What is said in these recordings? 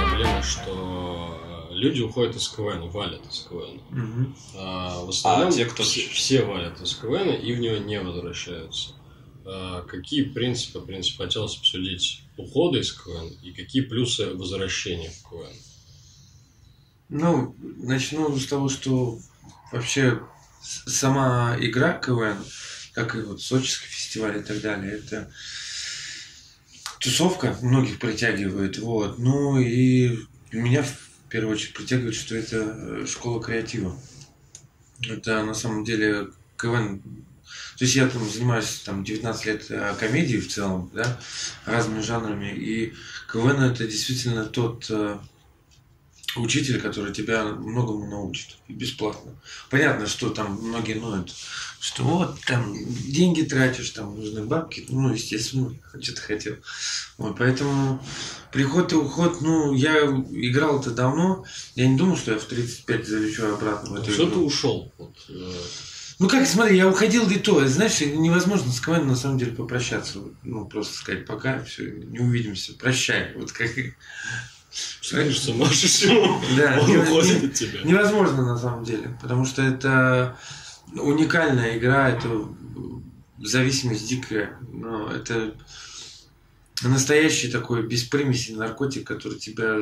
Проблема, что э, люди уходят из КВН, валят из КВН. Мгм. А, в основном А те, кто- все, все валят из КВН и в него не возвращаются. А, какие принципы, в хотелось обсудить ухода из КВН и какие плюсы возвращения в КВН? Ну, начну с того, что вообще сама игра КВН, как и вот Сочинский фестиваль и так далее, это тусовка, многих притягивает, вот. Ну и меня в первую очередь притягивает, что это э, школа креатива. Это на самом деле КВН. То есть я там занимаюсь там 19 лет э, комедией в целом, да, разными жанрами. И КВН это действительно тот э, учитель, который тебя многому научит и бесплатно. Понятно, что там многие ноют, что вот там деньги тратишь, там нужны бабки, ну, естественно, что-то хотел. Вот, поэтому приход и уход, ну, я играл это давно, я не думал, что я в 35 залечу обратно в эту Что ты игру. ушел? Вот, э, Ну как, смотри, я уходил и то, знаешь, невозможно с КВН на самом деле попрощаться. Ну, просто сказать пока, все, не увидимся, прощай. Вот как... Машешь ему, Да, он не- уходит не- от тебя. Невозможно на самом деле, потому что это уникальная игра, это зависимость дикая, но это настоящий такой без примеси наркотик, который тебя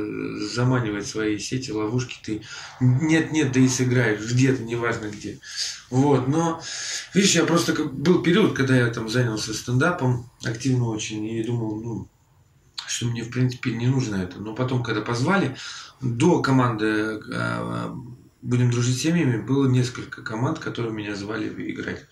заманивает в свои сети, ловушки, ты нет-нет, да и сыграешь где-то, неважно где. Вот, но, видишь, я просто был период, когда я там занялся стендапом активно очень и думал, ну, что мне, в принципе, не нужно это. Но потом, когда позвали, до команды э, «Будем дружить с семьями» было несколько команд, которые меня звали играть.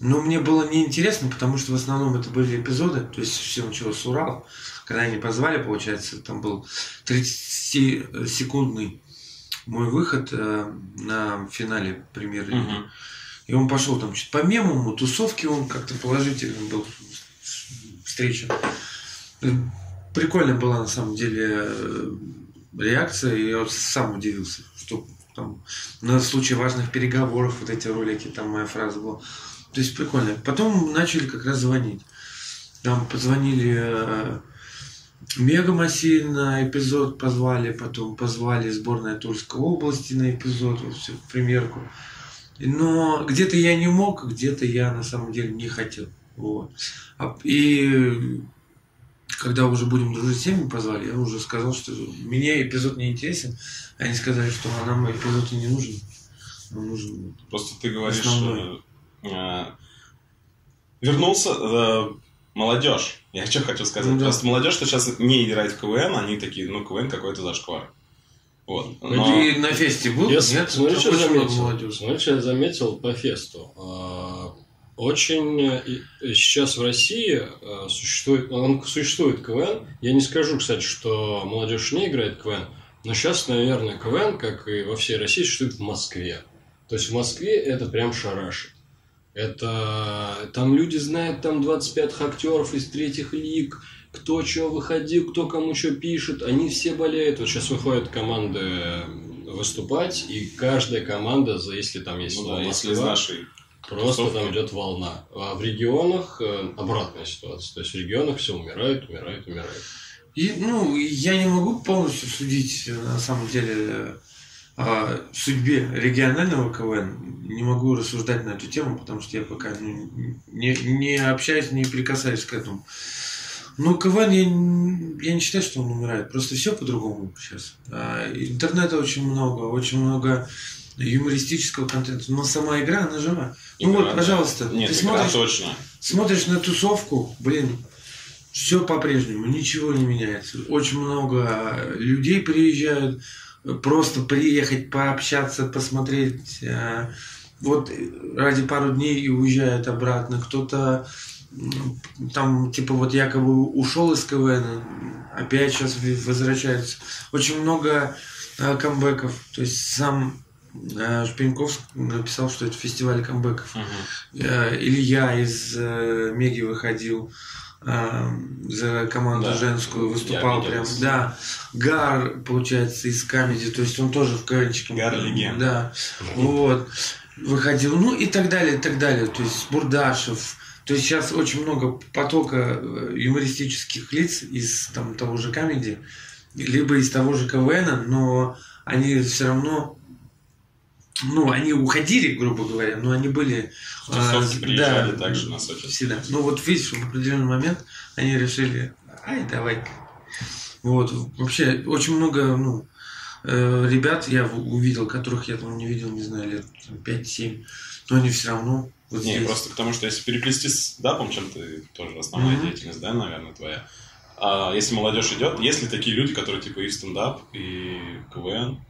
Но мне было неинтересно, потому что в основном это были эпизоды, то есть все началось с Урала. Когда они позвали, получается, там был 30-секундный мой выход э, на финале премьер-лиги. Мгм. И он пошел там чуть по мемуму, тусовке он как-то положительным был встреча. Прикольная была на самом деле э, реакция, и я вот сам удивился, что там на случай важных переговоров вот эти ролики, там моя фраза была. То есть прикольно. Потом начали как раз звонить. Там позвонили э, Мега на эпизод позвали, потом позвали сборная Тульской области на эпизод, вот всё, в примерку. Но где-то я не мог, где-то я на самом деле не хотел. Вот. А- И когда уже будем дружить с семьями позвали, я уже сказал, что мне эпизод не интересен. Они сказали, что а нам эпизод и не нужен. Нам нужен Просто ты говоришь... Основной. э, вернулся э, молодежь. Я что хочу сказать. Ну да. Просто молодежь, что сейчас не играет в КВН, они такие, ну, КВН какой-то зашквар. Вот. Но... Ты на фесте был? Я Нет? смотри, что заметил. Смотри, что я заметил по фесту. Очень э, сейчас в России э, существует, он существует КВН. Я не скажу, кстати, что молодежь не играет КВН, но сейчас, наверное, КВН, как и во всей России, существует в Москве. То есть в Москве это прям шарашит. Это там люди знают там 25 актеров из третьих лиг, кто что выходил, кто кому что пишет, они все болеют. Вот сейчас выходят команды выступать, и каждая команда, за если там есть Ну да, если из нашей... просто там идет волна. А в регионах э, обратная ситуация. То есть в регионах все умирает, умирает, умирает. И, ну, я не могу полностью судить, э, на самом деле, о судьбе регионального КВН. Не могу рассуждать на эту тему, потому что я пока ну, не, не общаюсь, не прикасаюсь к этому. Ну, КВН, я, не- я не считаю, что он умирает. Просто все по-другому сейчас. А, Интернета очень много, очень много юмористического контента. Но сама игра, она жива. Ну Игра, вот, да. пожалуйста, Нет, ты смотришь, точно. смотришь на тусовку, блин, все по-прежнему, ничего не меняется. Очень много людей приезжают, просто приехать, пообщаться, посмотреть. э, Вот ради пару дней и уезжают обратно. Кто-то там, типа, вот якобы ушел из КВН, опять сейчас возвращается. Очень много э, камбэков. То есть сам Шпеньков написал, что это фестиваль камбэков. Мгм. Э, Илья из э, Меги выходил. э, за команду Да. женскую выступал прям, да. Гар, получается, из Камеди, то есть он тоже в КВНчике. Гар легенда. Да, вот. Выходил, ну и так далее, и так далее. То есть Бурдашев. То есть сейчас очень много потока юмористических лиц из там, того же Камеди, либо из того же КВН, но они все равно ну, они уходили, грубо говоря, но они были... А, приезжали да, также на Сочи. Всегда. Ну вот видишь, в определенный момент они решили, ай, давай. Вот. Вообще, очень много, ну, э, ребят я увидел, которых я там не видел, не знаю, лет там, 5-7, но они все равно вот Не, здесь. просто потому что если переплести с дапом, чем ты тоже основная Мгм. деятельность, да, наверное, твоя. А если молодежь идет, есть ли такие люди, которые типа и стендап, и КВН?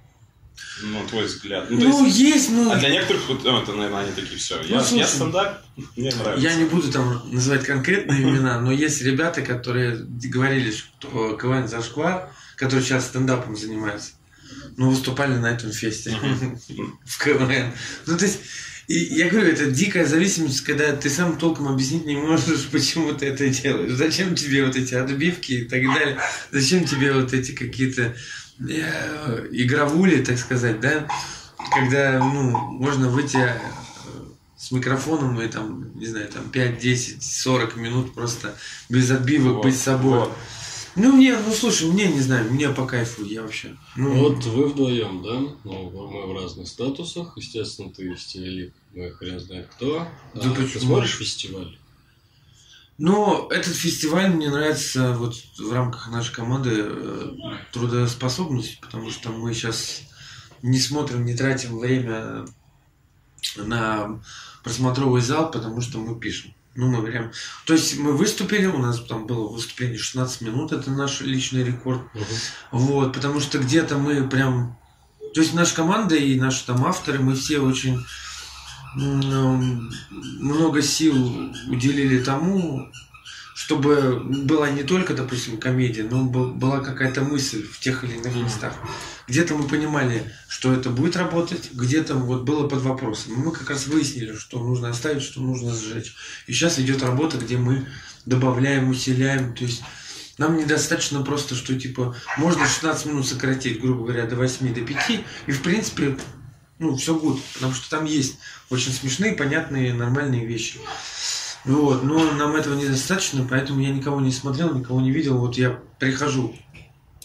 Ну, твой взгляд. Ну, Ну, есть- есть, ну... А для некоторых, вот, ну, это, наверное, они такие, все, я, Ну, слушай, я стендап, мне нравится. Я не буду там называть конкретные имена, но есть ребята, которые говорили, что КВН Зашквар, которые сейчас стендапом занимаются, но выступали на этом фесте в КВН. Ну, то есть, и я говорю, это дикая зависимость, когда ты сам толком объяснить не можешь, почему ты это делаешь. Зачем тебе вот эти отбивки и так далее? Зачем тебе вот эти какие-то игровули, так сказать, да? Когда, ну, можно выйти э, с микрофоном и там, не знаю, там 5, 10, 40 минут просто без отбивок Вот, быть собой. вот. Ну, мне, ну, слушай, мне, не знаю, мне по кайфу, я вообще. Ну, Вот вы вдвоем, да? Ну, мы в разных статусах. Естественно, ты стилелик, мы хрен знает кто. Да А, ты почему? смотришь фестиваль? Но этот фестиваль мне нравится вот в рамках нашей команды э, трудоспособность, потому что мы сейчас не смотрим, не тратим время на просмотровый зал, потому что мы пишем. Ну, мы прям... То есть мы выступили, у нас там было выступление 16 минут, это наш личный рекорд. Вот, потому что где-то мы прям... То есть наша команда и наши там авторы, мы все очень много сил уделили тому, чтобы была не только, допустим, комедия, но был- была какая-то мысль в тех или иных местах. Где-то мы понимали, что это будет работать, где-то вот было под вопросом. Мы как раз выяснили, что нужно оставить, что нужно сжечь. И сейчас идет работа, где мы добавляем, усиляем. То есть нам недостаточно просто, что типа можно 16 минут сократить, грубо говоря, до 8, до 5, и в принципе, ну, все good, потому что там есть очень смешные, понятные, нормальные вещи. Вот, но нам этого недостаточно, поэтому я никого не смотрел, никого не видел. Вот я прихожу,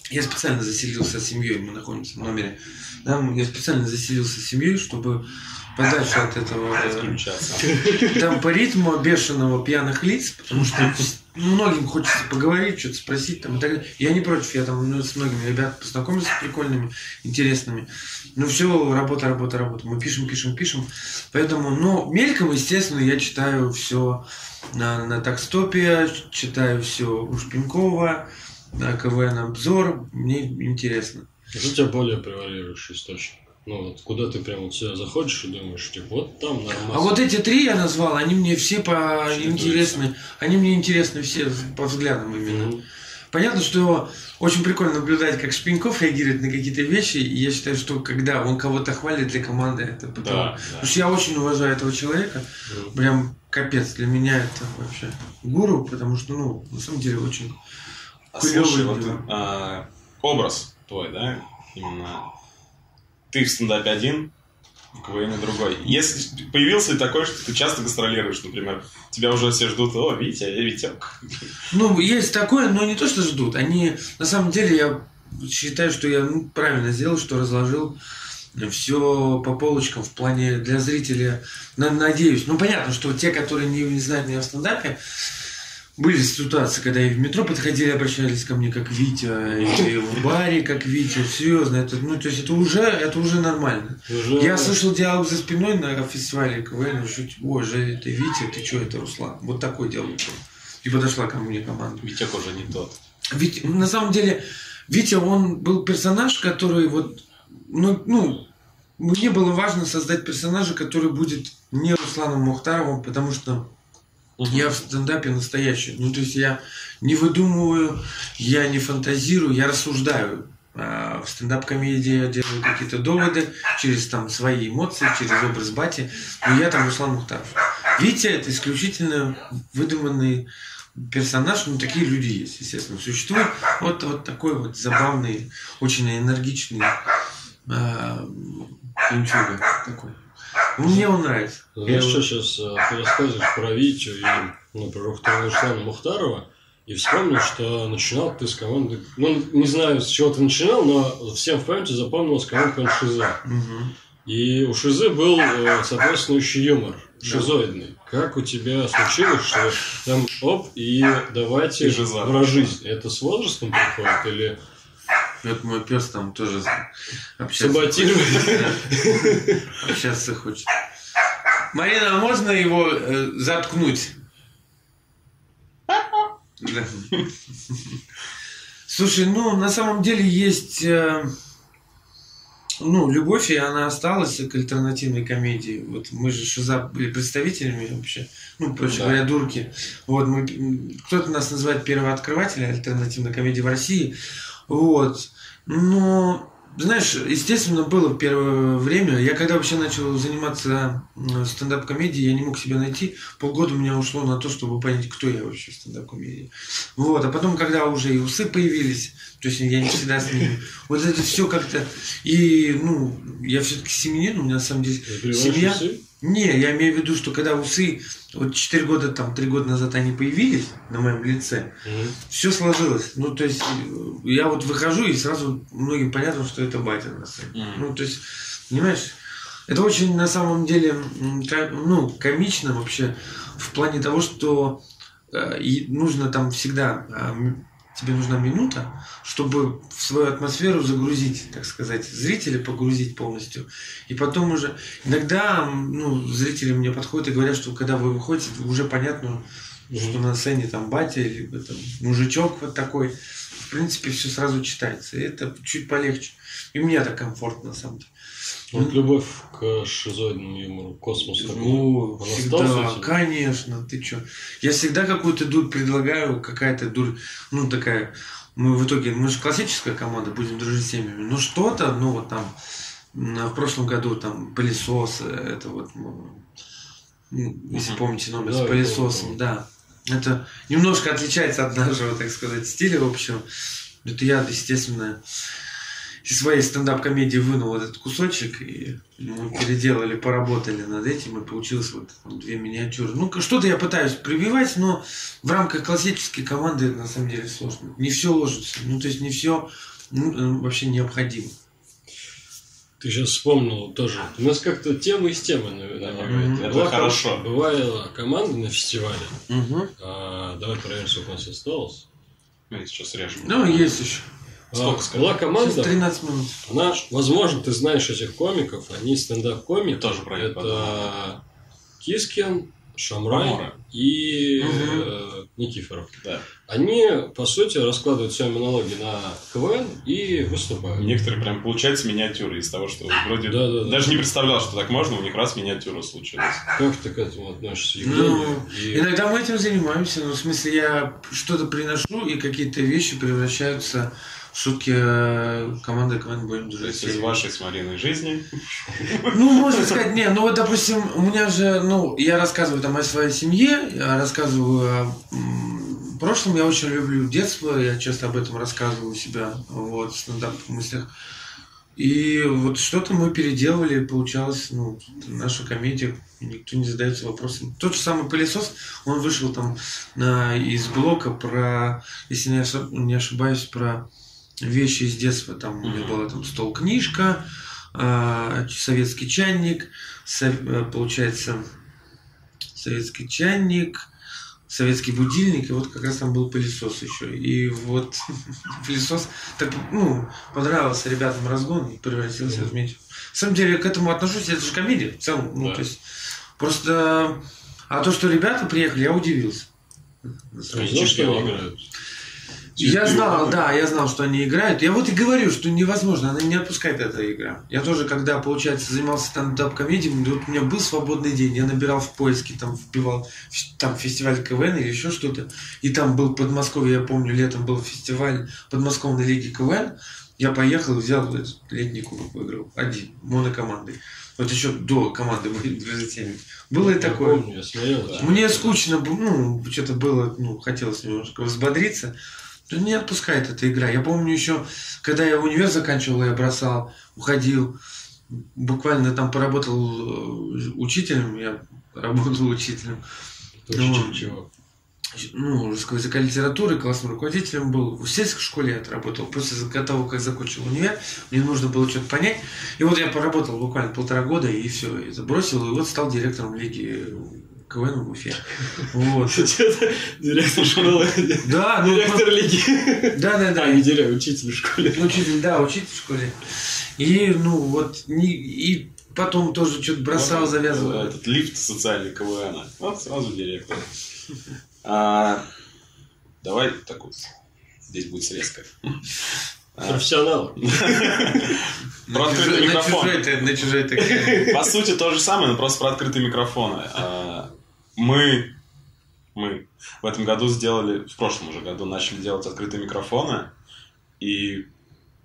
я специально заселился с семьей, мы находимся в номере. Да, я специально заселился с семьей, чтобы подальше от этого э, Отключаться. там по ритму бешеного пьяных лиц, потому что многим хочется поговорить, что-то спросить там и так далее. Я не против, я там ну, с многими ребятами познакомился прикольными, интересными. Но все работа, работа, работа. Мы пишем, пишем, пишем. Поэтому, ну, мельком, естественно, я читаю все на, на такстопе, читаю все у Шпинкова, на КВН обзор. Мне интересно. Что у тебя более превалирующий источник? Ну, вот куда ты прям вот сюда заходишь и думаешь, типа, вот там нормально. А вот эти три я назвал, они мне все по Что интересны. Они мне интересны все по взглядам именно. Мгм. Понятно, что очень прикольно наблюдать, как Шпиньков реагирует на какие-то вещи. И я считаю, что когда он кого-то хвалит для команды, это потом... Да, Потому что я очень уважаю этого человека. Мгм. Прям капец, для меня это вообще гуру, потому что, ну, на самом деле очень... А слушай, вот а, образ твой, да, именно ты в стендапе один, КВН другой. Если появился и такой, что ты часто гастролируешь, например, тебя уже все ждут, о, Витя, Витек. Ну, есть такое, но не то, что ждут. Они, на самом деле, я считаю, что я ну, правильно сделал, что разложил все по полочкам в плане для зрителя. На- Надеюсь. Ну, понятно, что те, которые не, не знают меня в стендапе, были ситуации, когда и в метро подходили, обращались ко мне как Витя, и в баре как Витя, серьезно, это, ну, то есть это уже, это уже нормально. Уже- Я слышал диалог за спиной на фестивале КВН, что ой, же это Витя, ты что, это Руслан? Вот такой диалог был. И подошла ко мне команда. Витек уже не тот. Ведь на самом деле Витя, он был персонаж, который вот, ну, ну, мне было важно создать персонажа, который будет не Русланом Мухтаровым, потому что я в стендапе настоящий. Ну, то есть я не выдумываю, я не фантазирую, я рассуждаю. А в стендап-комедии я делаю какие-то доводы через там свои эмоции, через образ бати. Но я там Руслан Мухтаров. Витя это исключительно выдуманный персонаж, ну, такие люди есть, естественно, существует. Вот, вот такой вот забавный, очень энергичный э, такой. Мне он нравится. Знаешь, Я что сейчас ты рассказываешь про Витю и, ну, про Рухтана Мухтарова, и вспомнил, что начинал ты с команды... Ну, не знаю, с чего ты начинал, но всем в памяти запомнилась команда Шиза. Мгм. И у Шизы был э, соответствующий юмор, шизоидный. Как у тебя случилось, что там оп, и давайте И жиза. про жизнь. Это с возрастом приходит или Вот мой пес там тоже общается. саботирует? Общаться хочет. Марина, а можно его э, заткнуть? Слушай, ну на самом деле есть э, ну, любовь, и она осталась к альтернативной комедии. Вот мы же Шиза были представителями вообще, ну, проще Да. говоря, дурки. Вот мы, кто-то нас называет первооткрывателем альтернативной комедии в России. Вот. Но, знаешь, естественно, было в первое время. Я когда вообще начал заниматься стендап-комедией, я не мог себя найти. Полгода у меня ушло на то, чтобы понять, кто я вообще в стендап-комедии. Вот. А потом, когда уже и усы появились, то есть я не всегда с ними. Вот это все как-то... И, ну, я все-таки семьянин, у меня на самом деле семья... Не, я имею в виду, что когда усы, вот 4 года, там, 3 года назад они появились на моем лице, все сложилось. Ну, то есть, э, я вот выхожу, и сразу многим понятно, что это батя на сцене. Мгм. Ну, то есть, понимаешь, это очень на самом деле, ну, комично вообще в плане того, что э, нужно там всегда, м, тебе нужна минута, чтобы в свою атмосферу загрузить, так сказать, зрителя погрузить полностью. И потом уже, иногда, ну, зрители мне подходят и говорят, что когда вы выходите, уже понятно, что на сцене там батя, либо там мужичок вот такой. В принципе, все сразу читается. И это чуть полегче. И мне так комфортно, на самом деле. Вот любовь к шизоидному юмору, к космосу. Ну, всегда, конечно, ты чё. Я всегда какую-то дурь предлагаю, какая-то дурь, ну, такая, мы в итоге, мы же классическая команда, будем дружить с семьями, но что-то, ну, вот там, в прошлом году там пылесос, э, это вот, ну, ну, если помните номер Да, с пылесосом, да. Это немножко отличается от нашего, так сказать, стиля общего. Это я, естественно, из своей стендап-комедии вынул этот кусочек, и мы переделали, поработали над этим, и получилось вот две миниатюры. Ну, что-то я пытаюсь прививать, но в рамках классической команды на самом деле сложно. Не все ложится. Ну, то есть не все вообще необходимо. Ты сейчас вспомнил тоже. У нас как-то темы из темы, наверное. Мгм. Это Была хорошо. Бывала команда на фестивале. Угу. А, давай проверим, сколько у нас осталось. Мы сейчас режем. Ну, есть еще. Сколько А, скажи? была Сейчас команда, 13 минут. она, возможно, ты знаешь этих комиков, они стендап-комики. Тоже про Это Кискин, Шамрай Амора. и э, Никифоров. Да. Они, по сути, раскладывают свои монологи на КВН и выступают. Некоторые прям получаются миниатюры из того, что вроде Да, да, да. даже не представлял, что так можно, у них раз миниатюра случилась. Как ты к этому относишься, Евгений? Ну, И- Иногда мы этим занимаемся, ну, в смысле, я что-то приношу, и какие-то вещи превращаются в шутки э, команды КВН будем То дружить. есть из вашей с Мариной жизни. Ну, можно сказать, не, ну вот, допустим, у меня же, ну, я рассказываю там о своей семье, я рассказываю о прошлом, я очень люблю детство, я часто об этом рассказываю у себя, вот, в стендап мыслях. И вот что-то мы переделывали, получалось, ну, наша комедия, никто не задается вопросом. Тот же самый пылесос, он вышел там на, из блока про, если не, ошиб- не ошибаюсь, про вещи из детства. Там у меня была там стол-книжка, а, советский чайник, со- э, получается, советский чайник, советский будильник, и вот как раз там был пылесос еще. И вот пылесос так, ну, понравился ребятам разгон и превратился в медиа. На самом деле, к этому отношусь, это же комедия в целом. Ну, Да. то есть, просто... А то, что ребята приехали, я удивился. Знал, что играют? Я знал, да, я знал, что они играют. Я вот и говорю, что невозможно, она не отпускает эта игра. Я тоже, когда, получается, занимался стендап-комедией, вот у меня был свободный день, я набирал в поиске, там, вбивал, там, фестиваль КВН или еще что-то, и там был Подмосковье, я помню, летом был фестиваль подмосковной лиги КВН, я поехал, взял этот летний кубок, выиграл, один, монокомандой. Вот еще до команды моей друзей. Было и Я такое. помню, я смотрел. да. Мне скучно, ну, что-то было, ну, хотелось немножко взбодриться. Да не отпускает эта игра. Я помню еще, когда я универ заканчивал, я бросал, уходил. Буквально там поработал э, учителем, я работал учителем. Учитель Ну, чего? Ну, русского языка литературы, классным руководителем был. В сельской школе я отработал. После того, как закончил универ, мне нужно было что-то понять. И вот я поработал буквально полтора года, и все, и забросил. И вот стал директором лиги КВН в Уфе. Вот. Директор школы. Да, ну, Директор лиги. да, да, да. А, не директор, учитель в школе. Учитель, да, учитель в школе. И, ну, вот, не, и потом тоже что-то бросал, Вот, завязывал. Этот лифт социальный КВН. Вот сразу директор. А, давай такую. Здесь будет срезка. А, Профессионалы. Про открытый микрофон. На чужой. По сути, то же самое, но просто про открытые микрофоны. А, Мы, мы в этом году сделали, в прошлом уже году начали делать открытые микрофоны, и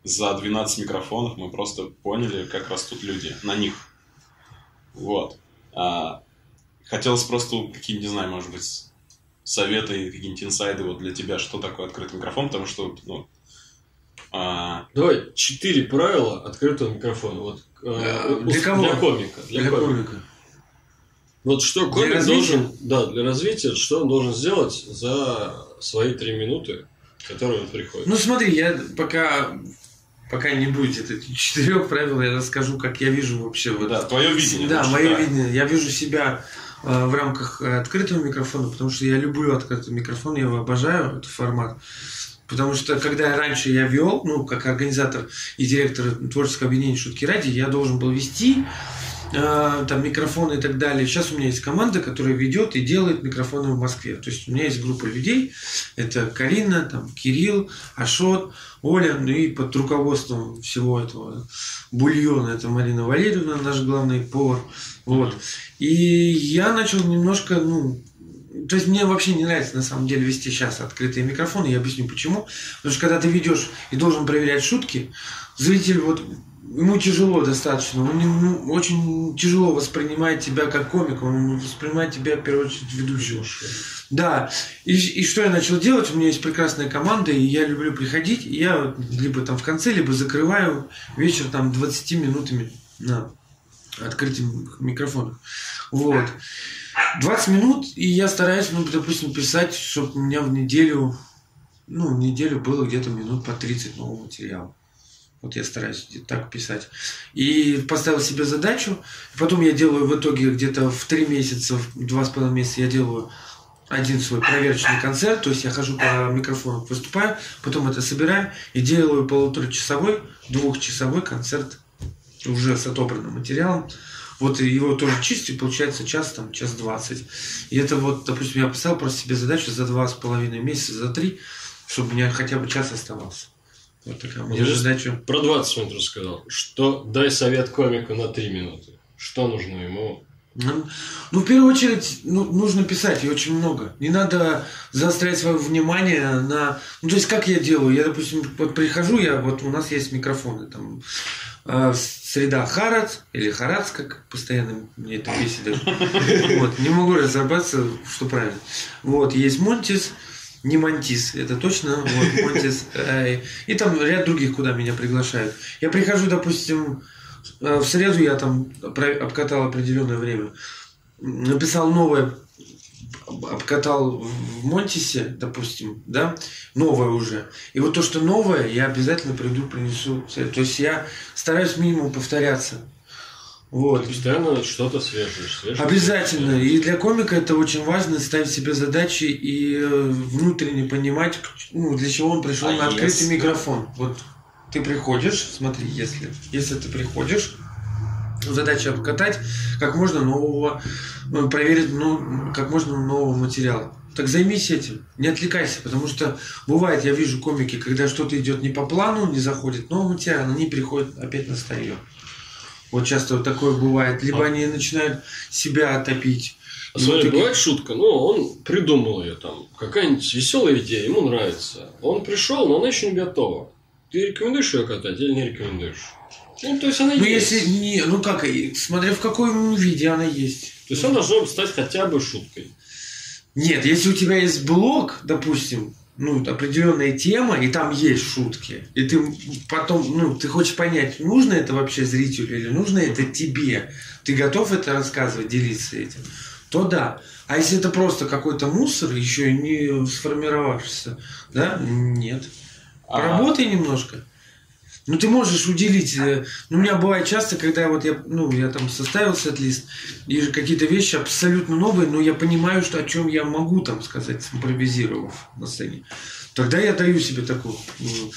за 12 микрофонов мы просто поняли, как растут люди на них. Вот. А, Хотелось просто какие-нибудь, не знаю, может быть, советы, какие-нибудь инсайды вот для тебя, что такое открытый микрофон, потому что, ну, а, Давай, четыре правила открытого микрофона. Вот, э, Для- для кого? Для комика. Для Для комика. комика. Вот что комик должен, да, для развития, что он должен сделать за свои три минуты, которые он приходит. Ну смотри, я пока пока не будет это четырех правил, я расскажу, как я вижу вообще вот. да, твое видение. Да, мое так. видение. Я вижу себя э, в рамках э, открытого микрофона, потому что я люблю открытый микрофон, я его обожаю, этот формат. Потому что когда раньше я вел, ну, как организатор и директор творческого объединения «Шутки ради», я должен был вести э, там микрофоны и так далее. Сейчас у меня есть команда, которая ведет и делает микрофоны в Москве. То есть у меня есть группа людей, это Карина, там, Кирилл, Ашот, Оля, ну и под руководством всего этого бульона, это Марина Валерьевна, наш главный повар. Вот. И я начал немножко, ну, то есть мне вообще не нравится на самом деле вести сейчас открытые микрофоны, я объясню почему. Потому что когда ты ведешь и должен проверять шутки, зритель вот ему тяжело достаточно, он не- ну, очень тяжело воспринимает тебя как комика, он воспринимает тебя в первую очередь ведущего. Да, и, и что я начал делать? У меня есть прекрасная команда, и я люблю приходить, и я вот либо там в конце, либо закрываю вечер там 20 минутами на открытым микрофоном. Вот. 20 минут, и я стараюсь, ну, допустим, писать, чтобы у меня в неделю, ну, в неделю было где-то минут по 30 нового материала. Вот я стараюсь так писать. И поставил себе задачу. Потом я делаю в итоге где-то в 3 месяца, в 2,5 месяца я делаю один свой проверочный концерт, то есть я хожу по микрофону, выступаю, потом это собираю и делаю полуторачасовой, двухчасовой концерт уже с отобранным материалом. Вот его тоже чистить, получается час, там, час двадцать. И это вот, допустим, я поставил просто себе задачу за два с половиной месяца, за три, чтобы у меня хотя бы час оставался. Вот такая меня Ну, задача. Про 20 минут рассказал. Что дай совет комику на 3 минуты. Что нужно ему? Ну, ну, в первую очередь, ну, нужно писать, и очень много. Не надо заострять свое внимание на... Ну, то есть, как я делаю? Я, допустим, вот прихожу, я, вот у нас есть микрофоны, там, э, среда Харац, или Харац, как постоянно мне это бесит. Вот, не могу разобраться, что правильно. Вот, есть Монтис, не Монтис, это точно, вот, Монтис. э, И там ряд других, куда меня приглашают. Я прихожу, допустим, э, в среду я там обкатал определенное время. Написал новое, об- обкатал в Монтисе, допустим, да, новое уже. И вот то, что новое, я обязательно приду, принесу. То есть я стараюсь минимум повторяться. Вот. Постоянно что-то свежее. свежее. Обязательно. И для комика это очень важно ставить себе задачи и э, внутренне понимать, ну, для чего он пришел А на открытый если- микрофон. Вот ты приходишь, смотри, если, если ты приходишь, задача обкатать как можно нового, ну, проверить ну, как можно нового материала. Так займись этим, не отвлекайся, потому что бывает, я вижу комики, когда что-то идет не по плану, не заходит новый материал, они приходят опять на старье. Вот часто вот такое бывает. Либо они начинают себя топить. А смотри, вот бывает шутка, ну, он придумал ее там, какая-нибудь веселая идея, ему нравится. Он пришел, но она еще не готова. Ты рекомендуешь ее катать или не рекомендуешь? Ну, то есть она Ну, есть. если не, ну как, смотря в каком виде она есть. То есть она должна стать хотя бы шуткой. Нет, если у тебя есть блог, допустим, ну, определенная тема, и там есть шутки, и ты потом, ну, ты хочешь понять, нужно это вообще зрителю или нужно это тебе, ты готов это рассказывать, делиться этим, то да. А если это просто какой-то мусор, еще не сформировавшийся, да, нет. А, Поработай немножко. Ну, ты можешь уделить. э, Ну, у меня бывает часто, когда вот я, ну, я там составил сет-лист, и какие-то вещи абсолютно новые, но я понимаю, что о чем я могу там сказать, импровизировав на сцене. Тогда я даю себе такое ну,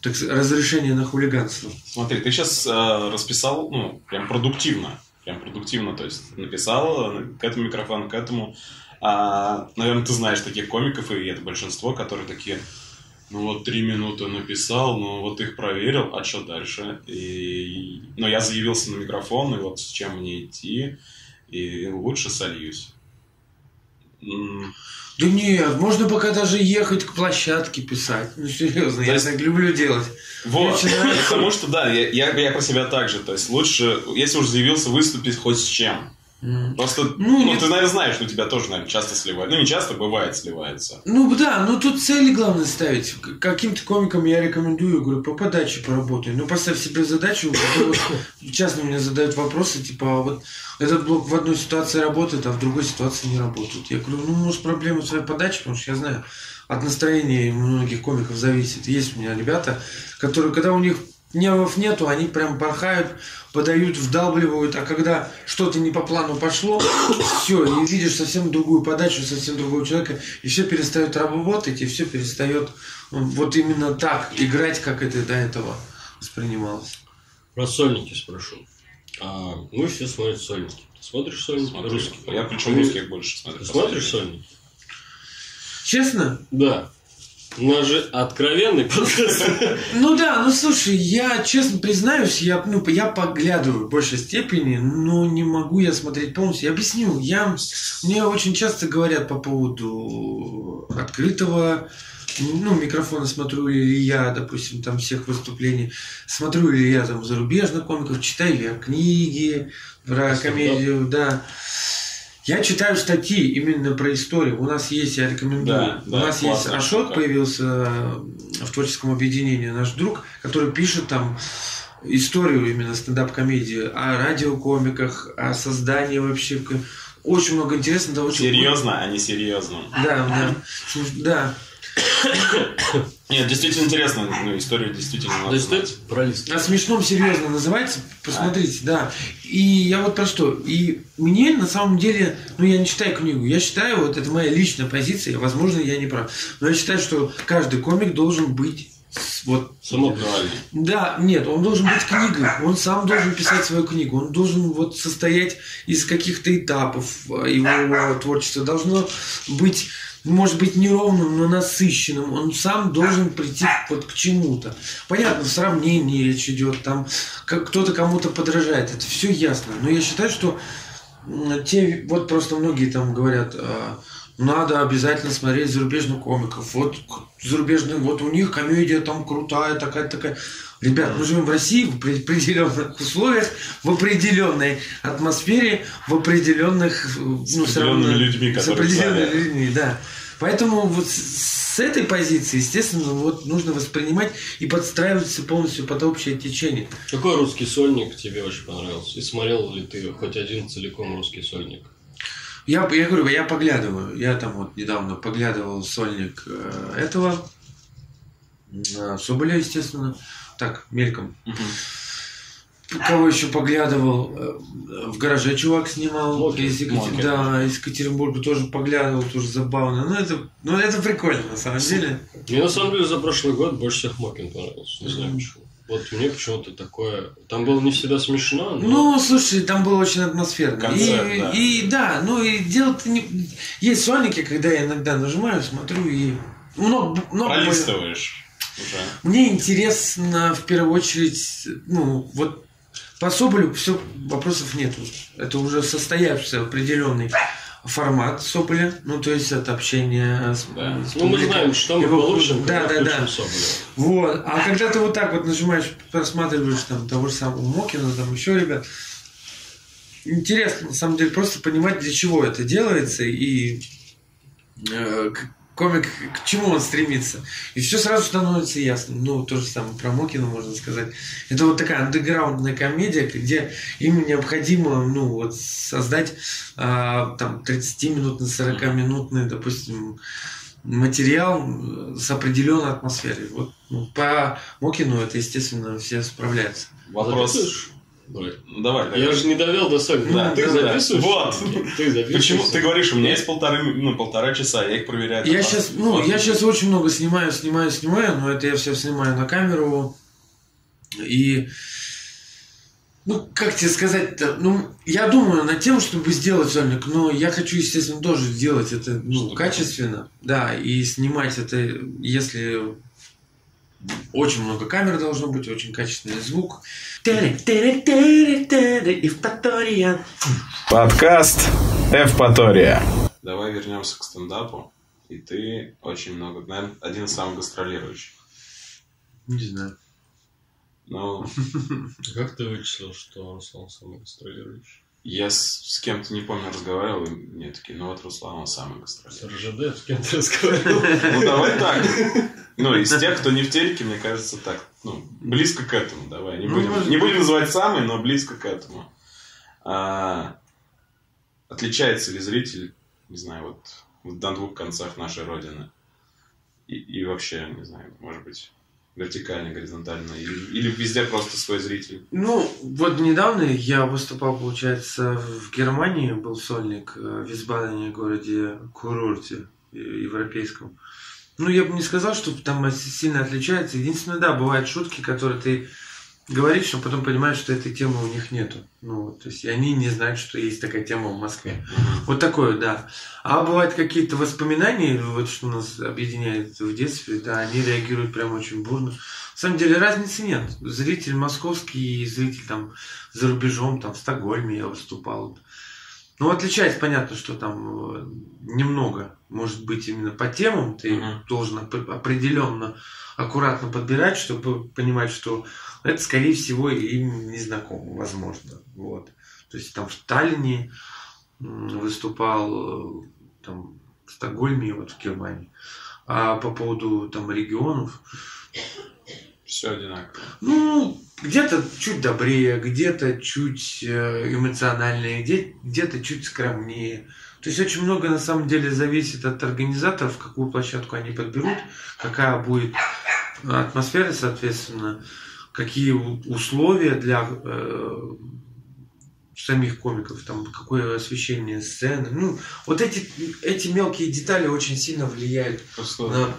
так, разрешение на хулиганство. Смотри, ты сейчас расписал, ну, прям продуктивно. Прям продуктивно, то есть написал э, к этому микрофону, к этому. А, наверное, ты знаешь таких комиков, и это большинство, которые такие, ну вот три минуты написал, ну вот их проверил, а что дальше? И... Но я заявился на микрофон, и вот с чем мне идти, и лучше сольюсь. Да нет, можно пока даже ехать к площадке писать. Ну, серьезно, То я есть- так люблю делать. Вот, потому что, да, я, я, я про себя так же, то есть лучше, если уж заявился, выступить хоть с чем. М. Просто, Ну, ну, нет. ты, наверное, знаешь, что у тебя тоже, наверное, часто сливается. Ну, не часто, бывает сливается. Ну да, ну тут цели главное ставить. Каким-то комикам я рекомендую, говорю, по подаче поработай. Ну поставь себе задачу, часто мне задают вопросы, типа, а вот этот блок в одной ситуации работает, а в другой ситуации не работает. Я говорю, ну может проблема в своей подаче, потому что я знаю, от настроения многих комиков зависит. Есть у меня ребята, которые, когда у них нервов нету, они прям порхают, подают, вдалбливают, а когда что-то не по плану пошло, все, и видишь совсем другую подачу, совсем другого человека, и все перестает работать, и все перестает вот именно так играть, как это до этого воспринималось. Про сольники спрошу. А, ну, все смотрят сольники. Ты смотришь сольники? Смотрю. Русские? Я причем русских больше смотрю. Ты смотришь сольники? Честно? Да. У нас же откровенный подкаст. Ну да, ну слушай, я честно признаюсь, я, ну, я поглядываю в большей степени, но не могу я смотреть полностью. Я объясню, я, мне очень часто говорят по поводу открытого ну, микрофона смотрю ли я, допустим, там всех выступлений, смотрю ли я там зарубежных комиков, читаю я книги про комедию, да. Я читаю статьи именно про историю. У нас есть, я рекомендую. Да, У да, нас есть Ашот, штука. появился э, в творческом объединении наш друг, который пишет там историю именно стендап-комедии о радиокомиках, о создании вообще. Очень много интересного. Очень Серьезно, а не серьезно. Да, да. Да. Нет, действительно интересно. Ну, историю действительно То надо есть знать. это про лист. О смешном серьезно называется. Посмотрите, да. И я вот про что. И мне на самом деле, ну я не читаю книгу, я считаю, вот это моя личная позиция, возможно, я не прав. Но я считаю, что каждый комик должен быть с- вот Само Индивидуальный. да, нет, он должен быть книгой, он сам должен писать свою книгу, он должен вот состоять из каких-то этапов его творчества, должно быть, может быть, неровным, но насыщенным, он сам должен прийти вот к чему-то. Понятно, в сравнении речь идет, там кто-то кому-то подражает, это все ясно, но я считаю, что те, вот просто многие там говорят, а, надо обязательно смотреть зарубежных комиков. Вот зарубежные, вот у них комедия там крутая, такая, такая. Ребят, мы живем в России в опре- определенных условиях, в определенной атмосфере, в определенных, э, ну, С всё равно- определенными людьми, с определенными сами. людьми, да. Поэтому вот с с этой позиции, естественно, вот нужно воспринимать и подстраиваться полностью под общее течение. Какой русский сольник тебе очень понравился? И смотрел ли ты хоть один целиком русский сольник? Я, я говорю, я поглядываю. Я там вот недавно поглядывал сольник э, этого э, Соболя, естественно. Так, мельком. Кого еще поглядывал? Э, В гараже чувак снимал. Мокер. Из, Екатер- Мокер. Да, из Екатеринбурга тоже поглядывал, тоже забавно. Ну это, ну, это прикольно, на самом деле. Мне на самом деле за прошлый год больше всех Мокин понравился. Не знаю почему. Вот мне почему-то такое... Там было не всегда смешно, но... Ну, слушай, там было очень атмосферно. Концерт, и, да. и да, ну и дело-то не... Есть сольники, когда я иногда нажимаю, смотрю и... Много, много Пролистываешь уже. Мне интересно в первую очередь, ну, вот по Соболю все вопросов нету. Это уже состоявшийся определенный формат Соболя, ну, то есть это общение с, Да. с Ну, мы знаем, что мы Его- получим, Да, да, да. Вот. А когда ты вот так вот нажимаешь, просматриваешь там того же самого Мокина, там еще ребят, интересно, на самом деле, просто понимать, для чего это делается и э, комик, к чему он стремится. И все сразу становится ясным. Ну, то же самое про Мокина можно сказать. Это вот такая андеграундная комедия, где им необходимо, ну, вот создать а, там 30-минутный, 40-минутный, допустим, материал э, с определенной атмосферой. Вот ну, по Мокину это, естественно, все справляются. Вопрос. Блин. Ну, давай, давай. Я же не довел до Сони. Да, ты да, записываешь? Вот. Ты записываешь? Почему? Ты говоришь, у меня есть полторы, ну, полтора часа, я их проверяю. Я сейчас, ну, Вот. я сейчас очень много снимаю, снимаю, снимаю, но это я все снимаю на камеру. И, ну, как тебе сказать-то, ну, я думаю над тем, чтобы сделать сольник, но я хочу, естественно, тоже сделать это, ну, качественно, да, и снимать это, если очень много камер должно быть, очень качественный звук. Евпатория. Подкаст Эвпатория. Давай вернемся к стендапу. И ты очень много, наверное, один из самых гастролирующих. Не знаю. Ну, Как ты вычислил, что Руслан самый гастролирующий? Я с, с кем-то, не помню, разговаривал, и мне такие, ну вот Руслан, он самый С гастролирующий. РЖД, с кем ты разговаривал? Ну, давай так. Ну, из тех, кто не в телеке, мне кажется, так, ну, близко к этому, давай. Не Ну, будем, не будем называть самый, но близко к этому. А, отличается ли зритель, не знаю, вот на двух концах нашей Родины? И, и вообще, не знаю, может быть, вертикально, горизонтально, или, или везде просто свой зритель? Ну, вот недавно я выступал, получается, в Германии, был сольник э, в Висбадене, городе Курорте э, европейском. Ну, я бы не сказал, что там сильно отличается. Единственное, да, бывают шутки, которые ты говоришь, но потом понимаешь, что этой темы у них нету. Ну, то есть они не знают, что есть такая тема в Москве. Вот такое, да. А бывают какие-то воспоминания, вот что нас объединяет в детстве, да, они реагируют прям очень бурно. На самом деле разницы нет. Зритель московский и зритель там за рубежом, там в Стокгольме я выступал. Ну, отличается, понятно, что там э, немного, может быть, именно по темам ты Мгм. должен оп- определенно, аккуратно подбирать, чтобы понимать, что это, скорее всего, им не знакомо, возможно. Вот. То есть там в Таллине выступал, э, там в Стокгольме, вот в Германии. А по поводу там регионов, Все одинаково. ну, где-то чуть добрее, где-то чуть э, эмоциональнее, где- где-то чуть скромнее. То есть очень много на самом деле зависит от организаторов, какую площадку они подберут, какая будет атмосфера, соответственно, какие условия для э, самих комиков, там какое освещение сцены. Ну, вот эти, эти мелкие детали очень сильно влияют Просто на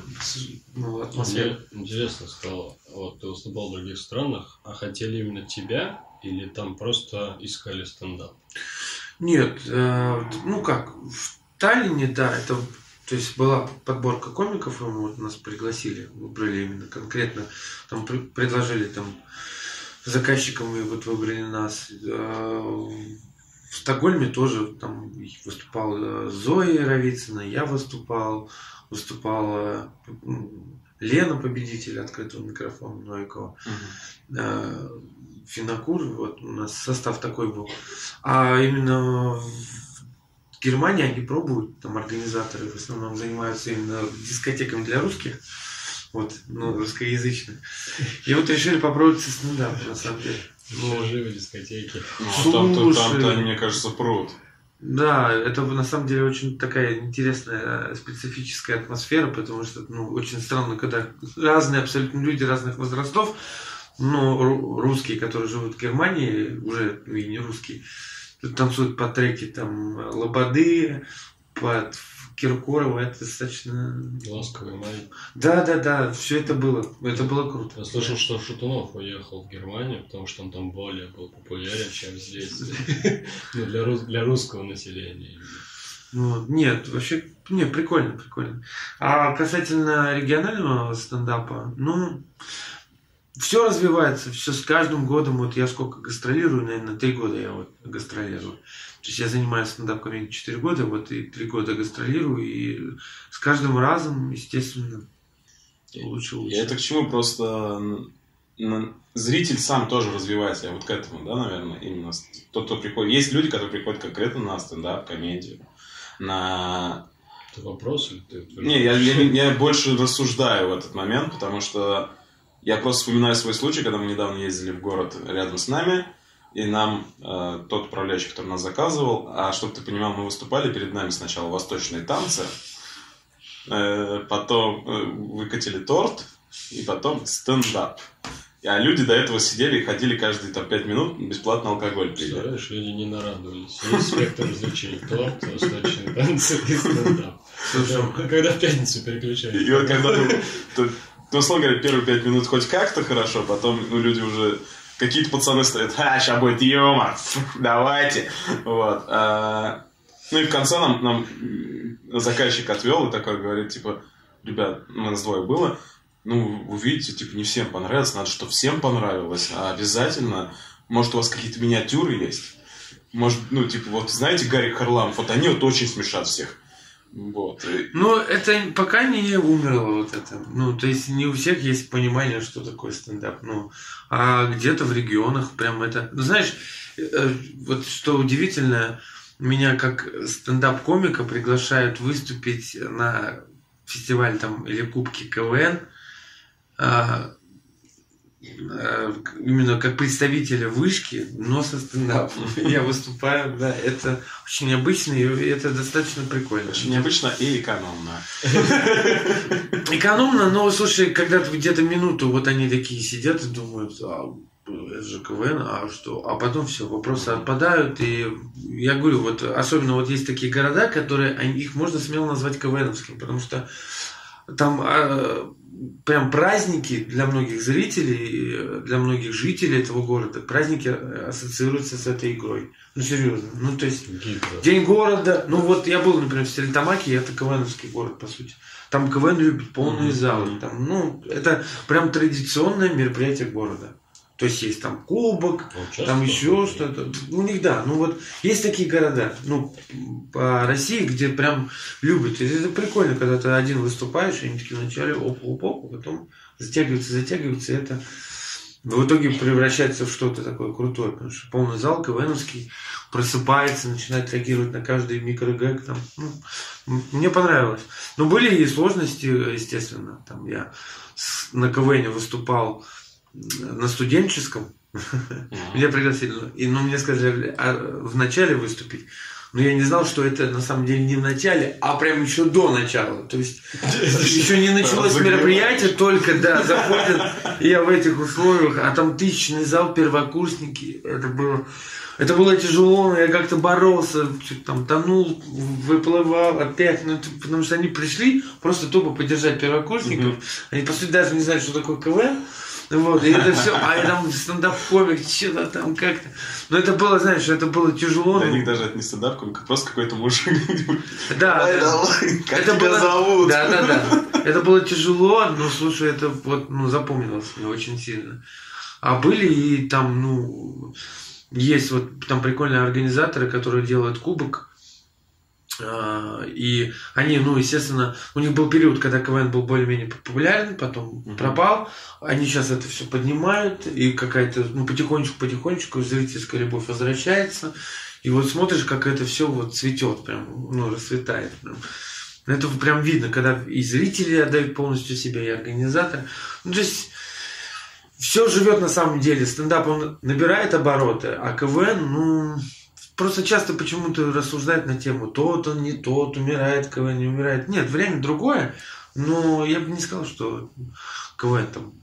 ну, атмосферу. Мне интересно стало, вот ты выступал в других странах, а хотели именно тебя или там просто искали стендап? Нет, э, ну как, в Таллине, да, это, то есть была подборка комиков, и мы вот нас пригласили, выбрали именно конкретно, там при- предложили там заказчикам, и вот выбрали нас. Э, В Стокгольме тоже там выступала Зоя Равицына, я выступал, выступала Лена, победитель открытого микрофона Новикова. Мгм. Э, Финокур, вот у нас состав такой был. А именно в Германии они пробуют, там организаторы в основном занимаются именно дискотеками для русских, вот, ну, русскоязычных. И вот решили попробовать со стендапом, на самом деле. Еще живы дискотеки. Ну, там-то, там-то мне кажется, прут. Да, это на самом деле очень такая интересная э, специфическая атмосфера, потому что ну, очень странно, когда разные абсолютно люди разных возрастов, но ру- русские, которые живут в Германии, уже ну, и не русские, тут танцуют по треке там Лободы, под Киркорова, это достаточно... Ласковый май. Да, да, да, все это было, это было круто. Я слышал, что Шатунов уехал в Германию, потому что он там более был популярен, чем здесь. Ну, для русского населения. Ну, нет, вообще, не, прикольно, прикольно. А касательно регионального стендапа, ну, все развивается, все с каждым годом, вот я сколько гастролирую, наверное, три года я вот гастролирую. То есть я занимаюсь стендап-комедией 4 года, вот и 3 года гастролирую, и с каждым разом, естественно, лучше лучше. Я это к чему просто зритель сам тоже развивается, я вот к этому, да, наверное, именно тот, кто приходит. Есть люди, которые приходят конкретно на стендап, комедию, на Это вопрос или ты Не, я, я, я больше рассуждаю в этот момент, потому что я просто вспоминаю свой случай, когда мы недавно ездили в город рядом с нами, и нам э, тот управляющий, который нас заказывал, а чтобы ты понимал, мы выступали перед нами сначала восточные танцы, э, потом э, выкатили торт, и потом стендап. А люди до этого сидели и ходили каждые там, пять минут бесплатно алкоголь пили. Представляешь, люди не нарадовались. Есть спектр развлечений. Торт, восточные танцы и стендап. Слушай, Когда в пятницу переключаешь. И вот когда, то, ну, условно говоря, первые пять минут хоть как-то хорошо, потом, ну, люди уже... Какие-то пацаны стоят, ха, сейчас будет юмор, давайте. Вот. А, ну и в конце нам, нам заказчик отвел и такой говорит, типа, ребят, у нас двое было, ну, вы видите, типа, не всем понравилось, надо, чтобы всем понравилось, а обязательно, может, у вас какие-то миниатюры есть? Может, ну, типа, вот, знаете, Гарри Харламов, вот они вот очень смешат всех. Вот. Ну, это пока не умерло вот это. Ну, то есть не у всех есть понимание, что такое стендап. Ну, а где-то в регионах прям это... Ну, знаешь, э, вот что удивительно, меня как стендап-комика приглашают выступить на фестиваль там или кубки КВН, а, именно как представителя вышки, но со стендапом. Я выступаю, да, это очень необычно, и это достаточно прикольно. Очень необычно и экономно. Экономно, но слушай, когда ты где-то минуту, вот они такие сидят и думают, а, это же КВН, а что? А потом все, вопросы отпадают, и я говорю, вот особенно вот есть такие города, которые, они- их можно смело назвать КВНовскими, потому что там а, прям праздники для многих зрителей, э, для многих жителей этого города, праздники э, ассоциируются с этой игрой. Ну, серьезно. Ну, то есть, Гидра. День города. Ну вот я был, например, в Стерлитамаке, это КВНовский город, по сути. Там КВН любит полные Мгм. залы. Там, ну, это прям традиционное мероприятие города. То есть есть там кубок, Ну, там еще что-то. У них да. Ну вот есть такие города, ну, по России, где прям любят. И это прикольно, когда ты один выступаешь, и они такие вначале оп-оп-оп, а потом затягиваются, затягиваются, и это в итоге превращается в что-то такое крутое, потому что полный зал КВНовский просыпается, начинает реагировать на каждый микрогэг. Там. Ну, мне понравилось. Но были и сложности, естественно. Там я на КВН выступал на студенческом. Меня пригласили. И, ну, мне сказали а, в начале выступить. Но я не знал, что это на самом деле не в начале, а прям еще до начала. То есть еще не началось мероприятие, только да, заходят, и я в этих условиях, а там тысячный зал, первокурсники. Это было, это было тяжело, но я как-то боролся, там тонул, выплывал опять. Ну, это потому что они пришли просто тупо поддержать первокурсников. Они, по сути, даже не знают, что такое КВН. Вот, и это все, а я там стендап-комик, что-то там как-то. Но это было, знаешь, это было тяжело. Для ну, них даже это не стендап, как просто какой-то мужик. Да, Давай, да. давай, как это тебя было, зовут? Да, да, да. Это было тяжело, но слушай, это вот, ну, запомнилось мне очень сильно. А были и там, ну, есть вот там прикольные организаторы, которые делают кубок. А, И они, ну, естественно, у них был период, когда КВН был более-менее популярен, потом Мгм. пропал. Они сейчас это все поднимают, и какая-то, ну, потихонечку-потихонечку зрительская любовь возвращается. И вот смотришь, как это все вот цветет, прям, ну, расцветает. прям. Это прям видно, когда и зрители отдают полностью себя, и организатор. Ну, то есть все живет на самом деле. Стендап, он набирает обороты, а КВН, ну, просто часто почему-то рассуждают на тему, тот он, не тот, умирает КВН, не умирает. Нет, время другое, но я бы не сказал, что КВН там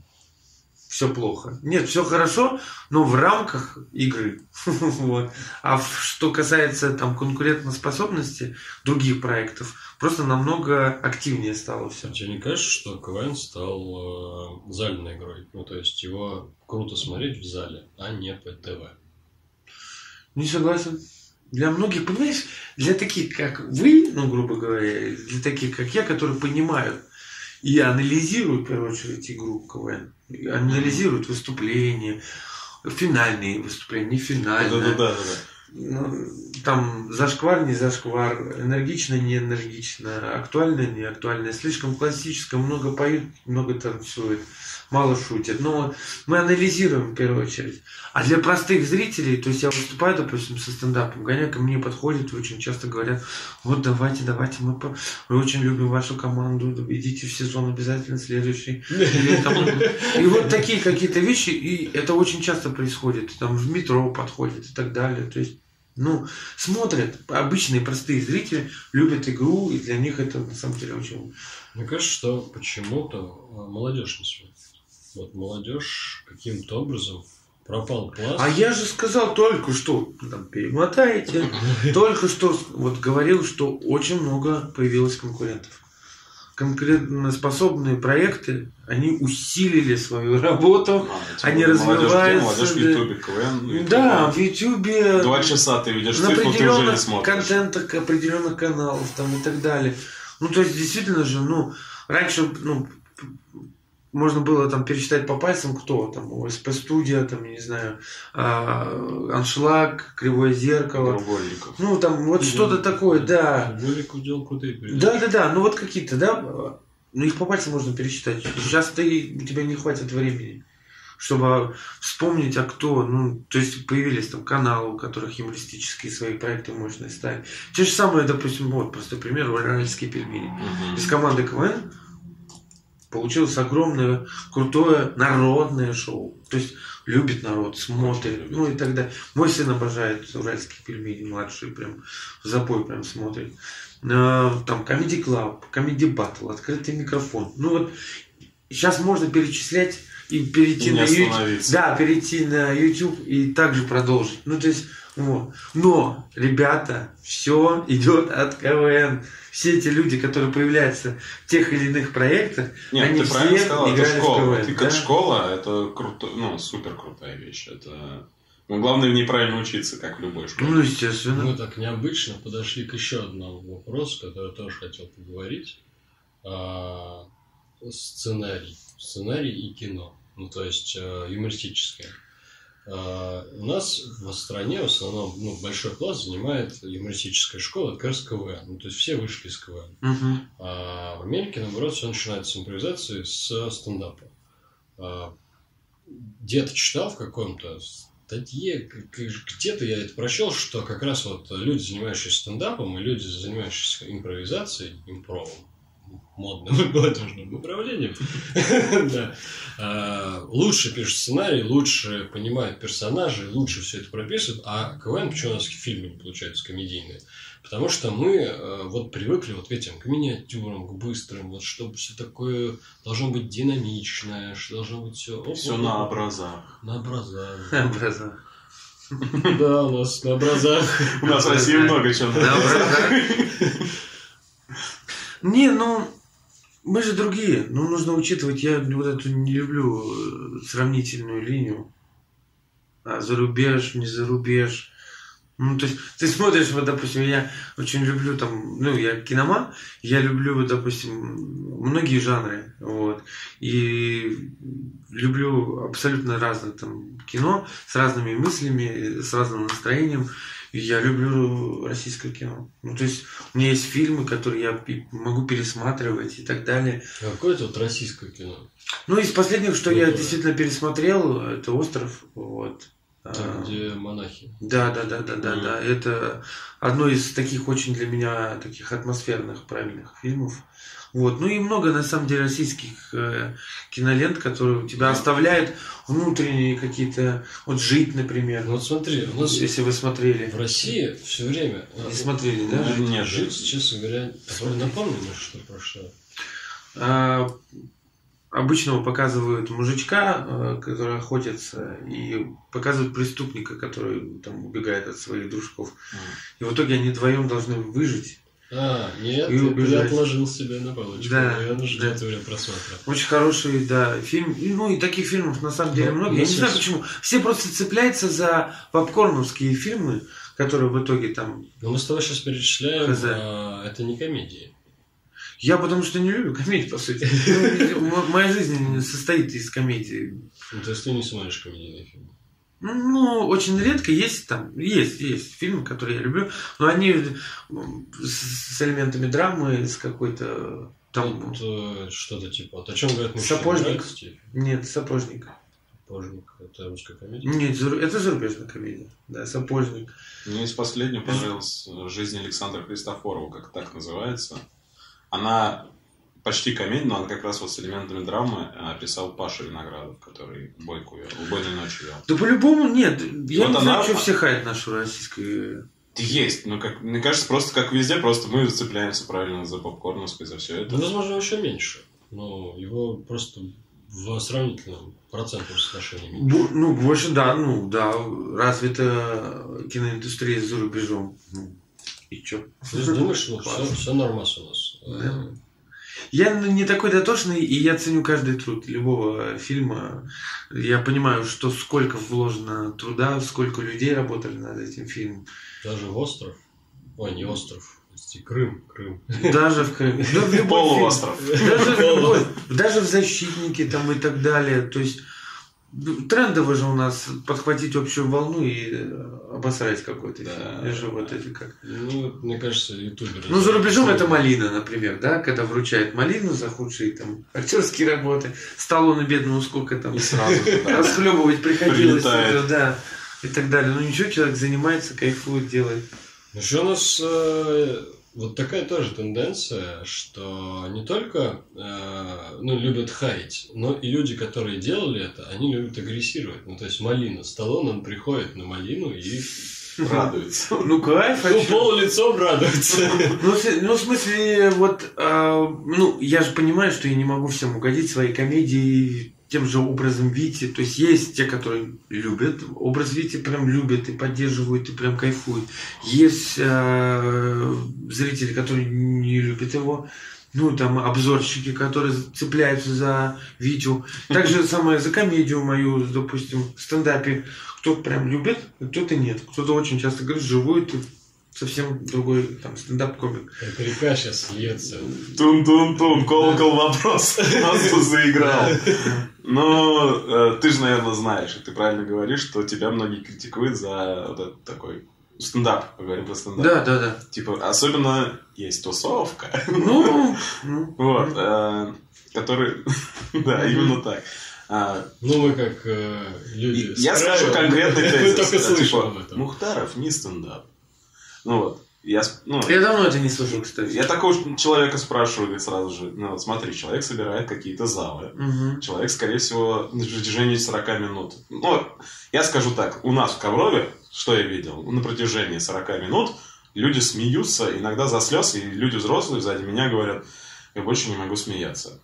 все плохо. Нет, все хорошо, но в рамках игры. Вот. А что касается там конкурентоспособности других проектов, просто намного активнее стало все. Тебе не кажется, что КВН стал э, зальной игрой? Ну, то есть его круто смотреть в зале, а не по ТВ. Не согласен. Для многих, понимаешь, для таких, как вы, ну, грубо говоря, для таких, как я, которые понимают и анализируют, в первую очередь, игру КВН, анализируют выступления, финальные выступления, не финальные. Да-да-да. ну, там зашквар, не зашквар, энергично, не энергично, актуально, не актуально, слишком классическое, много поют, много танцует, мало шутит. Но мы анализируем в первую очередь. А для простых зрителей, то есть я выступаю, допустим, со стендапом, гоняк ко мне подходят и очень часто говорят, вот давайте, давайте, мы, по... мы очень любим вашу команду, идите в сезон обязательно следующий. И вот такие какие-то вещи, и это очень часто происходит. Там в метро подходят и так далее. То есть ну, смотрят, обычные простые зрители любят игру, и для них это на самом деле очень... Мне кажется, что почему-то а, молодежь не смотрит. Вот молодежь каким-то образом пропал пласт. А я же сказал только что, там, перемотаете, только что вот говорил, что очень много появилось конкурентов. Конкурентоспособные проекты, они усилили свою работу. А, типа, Они молодежь где? развиваются, Молодежь в да. Ютубе, КВН. и Да, в Ютубе Два часа ты видишь на цифру, ты уже не определенных смотришь. контентах, определенных каналов там и так далее. Ну, то есть, действительно же, ну, раньше, ну, можно было там пересчитать по пальцам, кто там, ОСП студия, там, я не знаю, а, Аншлаг, Кривое зеркало. Треугольников. Ну, там вот что-то такое, да. Голик делал крутые передачи. Да, да, да, ну вот какие-то, да, ну их по пальцам можно пересчитать. Сейчас ты, у тебя не хватит времени, чтобы вспомнить, а кто, ну, то есть появились там каналы, у которых юмористические свои проекты мощные стали. Те же самые, допустим, вот, простой пример, уральские пельмени. Мгм. Из команды КВН получилось огромное, крутое народное шоу. То есть любит народ, смотрит, любит. ну и так далее. Мой сын обожает уральские пельмени, младший прям в запой прям смотрит. Э, Там Comedy Club, Comedy Battle, открытый микрофон. Ну вот сейчас можно перечислять и перейти И на YouTube. Да, перейти на YouTube и также продолжить. Ну, то есть, вот. Но, ребята, все идет от КВН. Все эти люди, которые появляются в тех или иных проектах, Нет, они ты правильно все сказал, это играли в школа. КВН. Ты как да? школа, это круто, ну, супер крутая вещь. Это... Ну, главное неправильно учиться, как в любой школе. Ну, естественно. Мы так необычно подошли к еще одному вопросу, который я тоже хотел поговорить. А, сценарий. Сценарий и кино. Ну, то есть э, юмористическое. А, у нас в стране в основном ну, большой класс занимает юмористическая школа, это как раз КВН. Ну, то есть все вышли из КВН. Мгм. А в Америке, наоборот, все начинается с импровизации, с стендапа. А, где-то читал в каком-то статье, где-то я это прочел, что как раз вот люди, занимающиеся стендапом, и люди, занимающиеся импровизацией, импровом, модным и молодежным направлением, да, а, лучше пишут сценарий, лучше понимают персонажей, лучше все это прописывают. А КВН, почему у нас фильмы не получаются комедийные? Потому что мы э, вот привыкли вот к этим, к миниатюрам, к быстрым, вот чтобы все такое должно быть динамичное, что должно быть все... Все на образах. На образах. Образа. Да, у нас на образах. У нас в России много чего. На образах. Не, ну, мы же другие. Ну, нужно учитывать, я вот эту не люблю э, сравнительную линию. А зарубеж, не зарубеж. Ну, то есть, ты смотришь, вот, допустим, я очень люблю там, ну, я киноман, я люблю, вот, допустим, многие жанры, вот, и люблю абсолютно разное там кино, с разными мыслями, с разным настроением, я люблю российское кино. Ну, то есть, у меня есть фильмы, которые я могу пересматривать и так далее. Какое это вот российское кино? Ну, из последних, что Ну, я да. действительно пересмотрел, это «Остров», вот. Там, А, где монахи. Да, да, да, да, да, да. Это одно из таких очень для меня таких атмосферных, правильных фильмов. Вот. Ну и много, на самом деле, российских э, кинолент, которые у тебя Да. оставляют внутренние какие-то... Вот «Жить», например. Ну, вот смотри, у нас если вы смотрели. в России все время... э, Не смотрели, да? Ну, Нет, Жить, честно говоря, напомни мне, что про что. А, обычного показывают мужичка, э, который охотится, и показывают преступника, который там убегает от своих дружков. И в итоге они вдвоем должны выжить. А, нет, И убежать. я отложил себе на полочку. Да, Наверное, ждет да. время просмотра. Очень хороший, да, фильм. И, Ну и таких фильмов на самом деле Ну, много. Я не знаю почему. Все просто цепляются за попкорновские фильмы, которые в итоге там... Но мы с тобой сейчас перечисляем, а, это не комедии. Я потому что не люблю комедии, по сути. Ну, Моя жизнь состоит из комедий. Ну, то есть ты не смотришь комедийные фильмы. Ну, очень редко есть там, есть, есть фильмы, которые я люблю, но они с, с элементами драмы, с какой-то там... Вот, э, что-то типа. Вот о чем говорят мужчины? Сапожник. Нет, сапожник. Сапожник. Это русская комедия. Нет, это зарубежная комедия. Да, сапожник. Мне из последнего понравилась «Жизнь Александра Христофорова», как так называется. Она почти комедия, но она как раз вот с элементами драмы описал Паша Виноградов, который бойку вел, убойной ночью вел. Да по-любому нет. Я Вот не она- знаю, что все хаят нашу российскую. Есть, ну как, мне кажется, просто как везде, просто мы зацепляемся правильно за попкорновскую, за все это. Ну, возможно, еще меньше. Но его просто в сравнительном процентном соотношении меньше. Бу- ну, больше, да, ну, да, развита киноиндустрия за рубежом. Ну, и чё? То есть думаешь, что все, все нормас у нас. Да. Я ну, не такой дотошный, и я ценю каждый труд любого фильма. Я понимаю, что сколько вложено труда, сколько людей работали над этим фильмом. Даже в остров. Ой, не остров. Крым, Крым. Даже в Крым. Да, в любой Полуостров. Даже в любой. Даже в «Защитнике» там и так далее. То есть ну, трендово же у нас подхватить общую волну и э, обосрать какой-то Да. же вот эти как. Ну, мне кажется, ютуберы. Ну, за рубежом это «Малина», например, да, когда вручают «Малину» за худшие там актерские работы. Сталлоне бедному сколько там И сразу расхлебывать приходилось. Это, да, и так далее. Ну, ничего, человек занимается, кайфует, делает. Еще у нас э, вот такая тоже тенденция, что не только э, ну, любят хаять, но и люди, которые делали это, они любят агрессировать. Ну, то есть Малина, Сталлоне, он приходит на Малину и Радуется. Ну, кайф, а ну, чё? полулицом радуется. Ну, в- ну, в смысле, вот, а, ну, я же понимаю, что я не могу всем угодить своей комедии тем же образом Вити. То есть есть те, которые любят образ Вити, прям любят и поддерживают, и прям кайфуют. Есть а, зрители, которые не любят его. Ну, там, обзорщики, которые цепляются за Витю. Так же самое за комедию мою, допустим, в стендапе. Кто-то прям любит, а кто-то нет. Кто-то очень часто говорит, живой ты совсем другой там стендап-комик. Река сейчас льется. Тун-тун-тун, колокол вопрос. Нас тут заиграл. Ну, э, ты же, наверное, знаешь, и ты правильно говоришь, что тебя многие критикуют за вот этот такой стендап. Поговорим про стендап. Да, да, да. Типа, особенно есть тусовка. Ну, ну, Вот, э, который... Да, именно так. А, Ну, мы как э, люди... Я скажу конкретный Мы тезис. только типа, об этом. Мухтаров не стендап. Ну вот. Я, ну, я давно это не слышал, кстати. я такого человека спрашиваю говорит, сразу же. Ну вот смотри, человек собирает какие-то залы. Мгм. Человек, скорее всего, на протяжении 40 минут. Ну, я скажу так, у нас в Коврове, что я видел, на протяжении 40 минут люди смеются, иногда за слез, и люди взрослые сзади меня говорят, я больше не могу смеяться.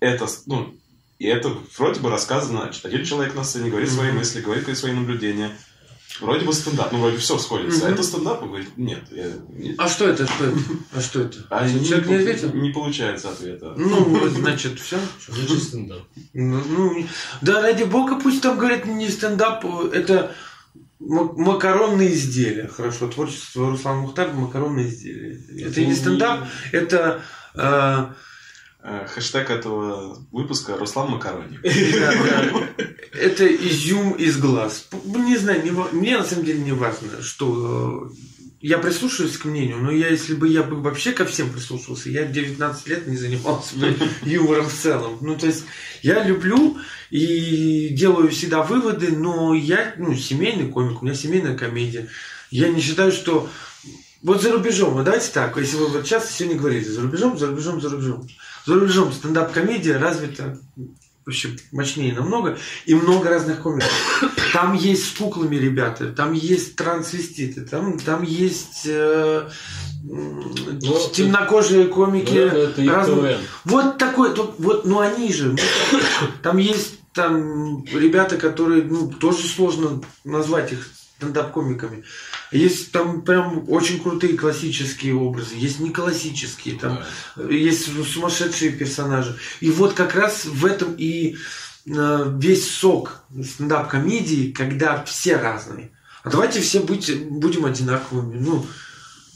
Это, ну, и это вроде бы рассказано, один человек на сцене говорит свои Мгм. мысли, говорит свои наблюдения. Вроде бы стендап, ну, вроде все сходится. А Мгм. это стендап? Он говорит, нет. я- А что это, что это? А что это? А Человек не не, ответил? не получается ответа. Ну, значит, все. Значит, стендап. Ну, ну, да, ради бога, пусть там говорят не стендап, это ма- макаронные изделия. Хорошо, творчество Руслана Мухтар макаронные изделия. Это не стендап, это Э, Хэштег этого выпуска Руслан Макарони. Это изюм из глаз. Не знаю, мне на самом деле не важно, что э, я прислушиваюсь к мнению, но я, если бы я бы вообще ко всем прислушивался, я 19 лет не занимался бы юмором в целом. Ну, то есть, я люблю и делаю всегда выводы, но я, ну, семейный комик, у меня семейная комедия. Я не считаю, что вот за рубежом, вот давайте так, если вы вот сейчас сегодня говорите, за рубежом, за рубежом, за рубежом. За рубежом стендап-комедия развита вообще мощнее намного, и много разных комиков. Там есть с куклами ребята, там есть трансвеститы, там, там есть э, м, Ну, темнокожие комики. И разных- КВН. Вот такой, тут, вот, ну они же, ну, там есть там ребята, которые, ну, тоже сложно назвать их стендап-комиками. Есть там прям очень крутые классические образы, есть не классические, там есть сумасшедшие персонажи. И вот как раз в этом и э, весь сок стендап-комедии, когда все разные. А давайте все быть, будем одинаковыми. Ну,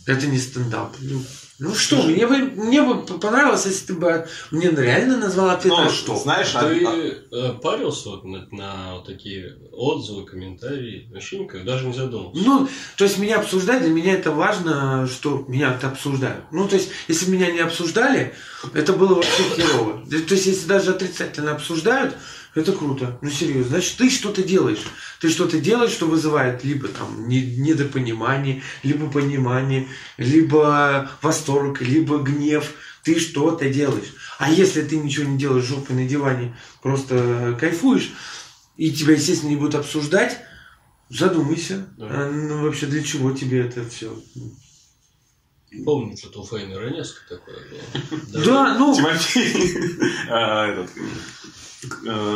это не стендап. Ну, Ну что, мне бы, мне бы понравилось, если ты бы мне реально назвал ответ, Ну, а что? знаешь, а- Ты а- э, парился вот на, на вот такие отзывы, комментарии? Вообще никак, даже не задумался. Ну, то есть меня обсуждать, для меня это важно, что меня это обсуждают. Ну, то есть, если меня не обсуждали, это было вообще херово. То есть, если даже отрицательно обсуждают, это круто. Ну, серьезно. Значит, ты что-то делаешь. Ты что-то делаешь, что вызывает либо там не- недопонимание, либо понимание, либо восторг, либо гнев. Ты что-то делаешь. А если ты ничего не делаешь жопой на диване, просто кайфуешь, и тебя, естественно, не будут обсуждать, задумайся. Да. А, ну, вообще, для чего тебе это все? Помню, что-то у Фейна Раневска такое было. Да, ну, Тимофей, а, этот,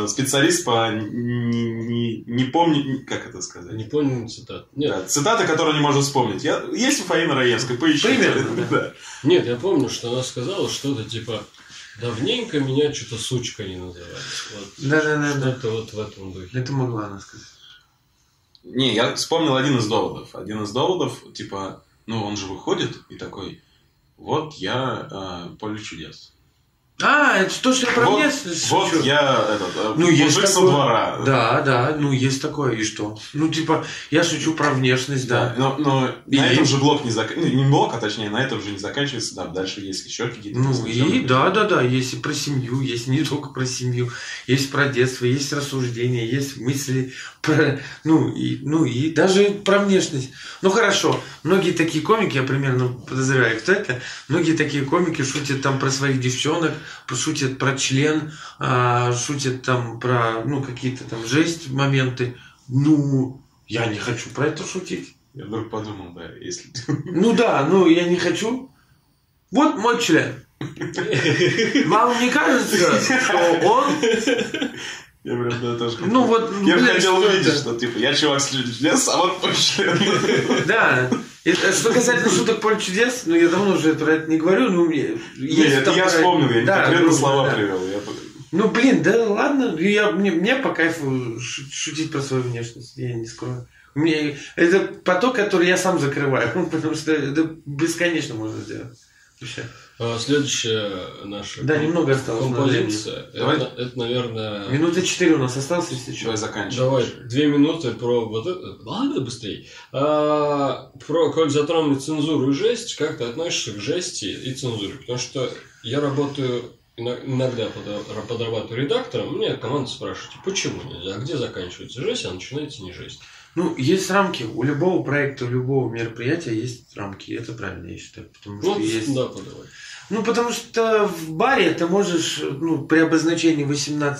специалист по не, не, не помню, как это сказать? Не помню цитат. Нет, Да, цитаты, которые не можно вспомнить. Я, есть у Фаины Раевской, поищите. Примерно, да. нет, я помню, что она сказала что-то типа Давненько меня что-то сучка не называли. Вот Да-да-да-да. Что-то вот в этом духе. Это могла она сказать. Не, я вспомнил один из доводов. Один из доводов, типа, ну, он же выходит и такой, вот я э, поле чудес. А, это то, что я про вот, внешность вот шучу. я этот, э, Ну, есть мужик со такое. двора. Да, да, ну есть такое, и что? Ну, типа, я шучу про внешность, Да, да. но, но И? на этом же блок не заканчивается. Не блок, а точнее, на этом же не заканчивается. Да, дальше есть еще какие-то. Ну и да, да, да, есть и про семью, есть не только про семью, есть про детство, есть рассуждения, есть мысли про, ну и, ну и даже про внешность. Ну хорошо, многие такие комики, я примерно подозреваю, кто это, многие такие комики шутят там про своих девчонок, шутят про член, а, шутят там про, ну какие-то там жесть моменты. Ну, я не хочу про это шутить. Я вдруг подумал, да, если... Ну да, ну я не хочу. Вот мой член. Вам не кажется, что он... Я прям да, тоже хотел. Ну вот, Я блин, хотел что увидеть, это? что типа я чувак с чудес, а вот мой член. Да. И, э, Что касательно шуток поле чудес, ну я давно уже про это не говорю, ну мне... Не, есть это я про- вспомнил, я не Да, конкретно слова да. привел. я- Ну блин, да ладно, я, мне, мне по кайфу шу- шутить про свою внешность, я не скрою. Мне, это поток, который я сам закрываю, потому что это бесконечно можно сделать. Вообще. А, Следующая наша Да, немного осталось композиция. Давай. Это, это, наверное... Минуты четыре у нас осталось, если что. Давай заканчивай. Давай, две минуты про вот это. Ладно, быстрее. А, про, коль затронули цензуру и жесть, как ты относишься к жести и цензуре? Потому что я работаю, ино- иногда подра- подрабатываю редактором, мне команда спрашивает, почему нельзя, а где заканчивается жесть, а начинается не жесть. Ну, есть рамки. У любого проекта, у любого мероприятия есть рамки. Это правильно, я считаю. Потому что Ну, есть... да, подавай. Ну, потому что в баре ты можешь, ну, при обозначении 18+,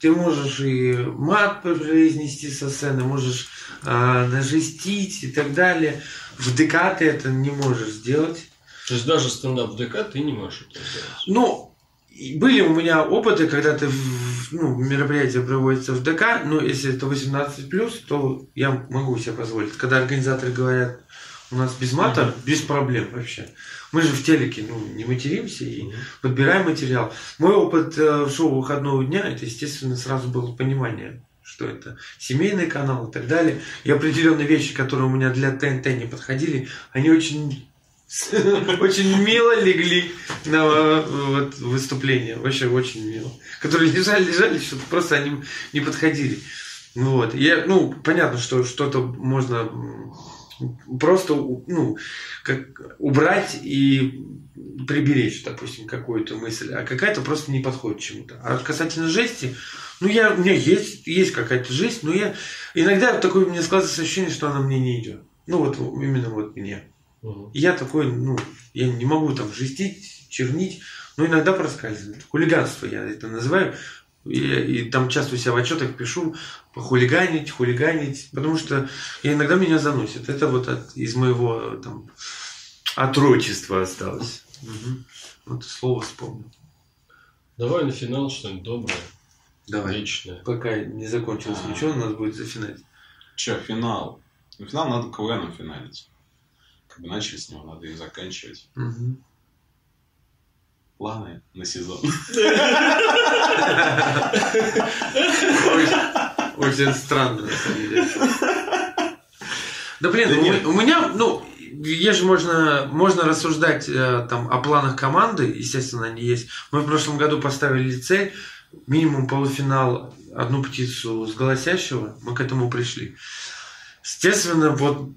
ты можешь и мат произнести со сцены, можешь а, нажестить и так далее. В ДК ты это не можешь сделать. То есть даже стендап в ДК ты не можешь это сделать. Ну, были у меня опыты, когда ты ну, мероприятие проводится в ДК, но если это 18+, то я могу себе позволить. Когда организаторы говорят, у нас без мата, без проблем вообще. Мы же в телеке ну, не материмся и подбираем материал. Мой опыт э, в шоу выходного дня, это, естественно, сразу было понимание, что это семейный канал и так далее. И определенные вещи, которые у меня для ТНТ не подходили, они очень очень мило легли на э, вот, выступление. Вообще очень мило. Которые лежали, лежали, что-то просто они не подходили. Вот. Я, ну, понятно, что что-то можно просто ну, как, убрать и приберечь, допустим, какую-то мысль, а какая-то просто не подходит чему-то. А касательно жести, ну, я, у меня есть, есть какая-то жесть, но я иногда такое мне складывается ощущение, что она мне не идет. Ну, вот именно вот мне. Мгм. И Я такой, ну, я не могу там жестить, чернить, но иногда проскальзывает. Хулиганство я это называю. И, и там часто у себя в отчетах пишу хулиганить, хулиганить, потому что иногда меня заносит. Это вот от- из моего там отрочества осталось. Мгм. Вот слово вспомнил. Давай на финал что-нибудь доброе, Давай. личное. Пока не закончилось А. ничего, у нас будет зафинать. Че, финал? Ну, финал надо КВНом финалить. Как бы начали с него, надо и заканчивать. Мгм. Планы на сезон. Очень, странно, на самом деле. Да блин, Да у, у меня, ну, есть же можно, можно рассуждать э, там о планах команды, естественно, они есть. Мы в прошлом году поставили цель минимум полуфинал, одну птицу с голосящего, мы к этому пришли. Естественно, вот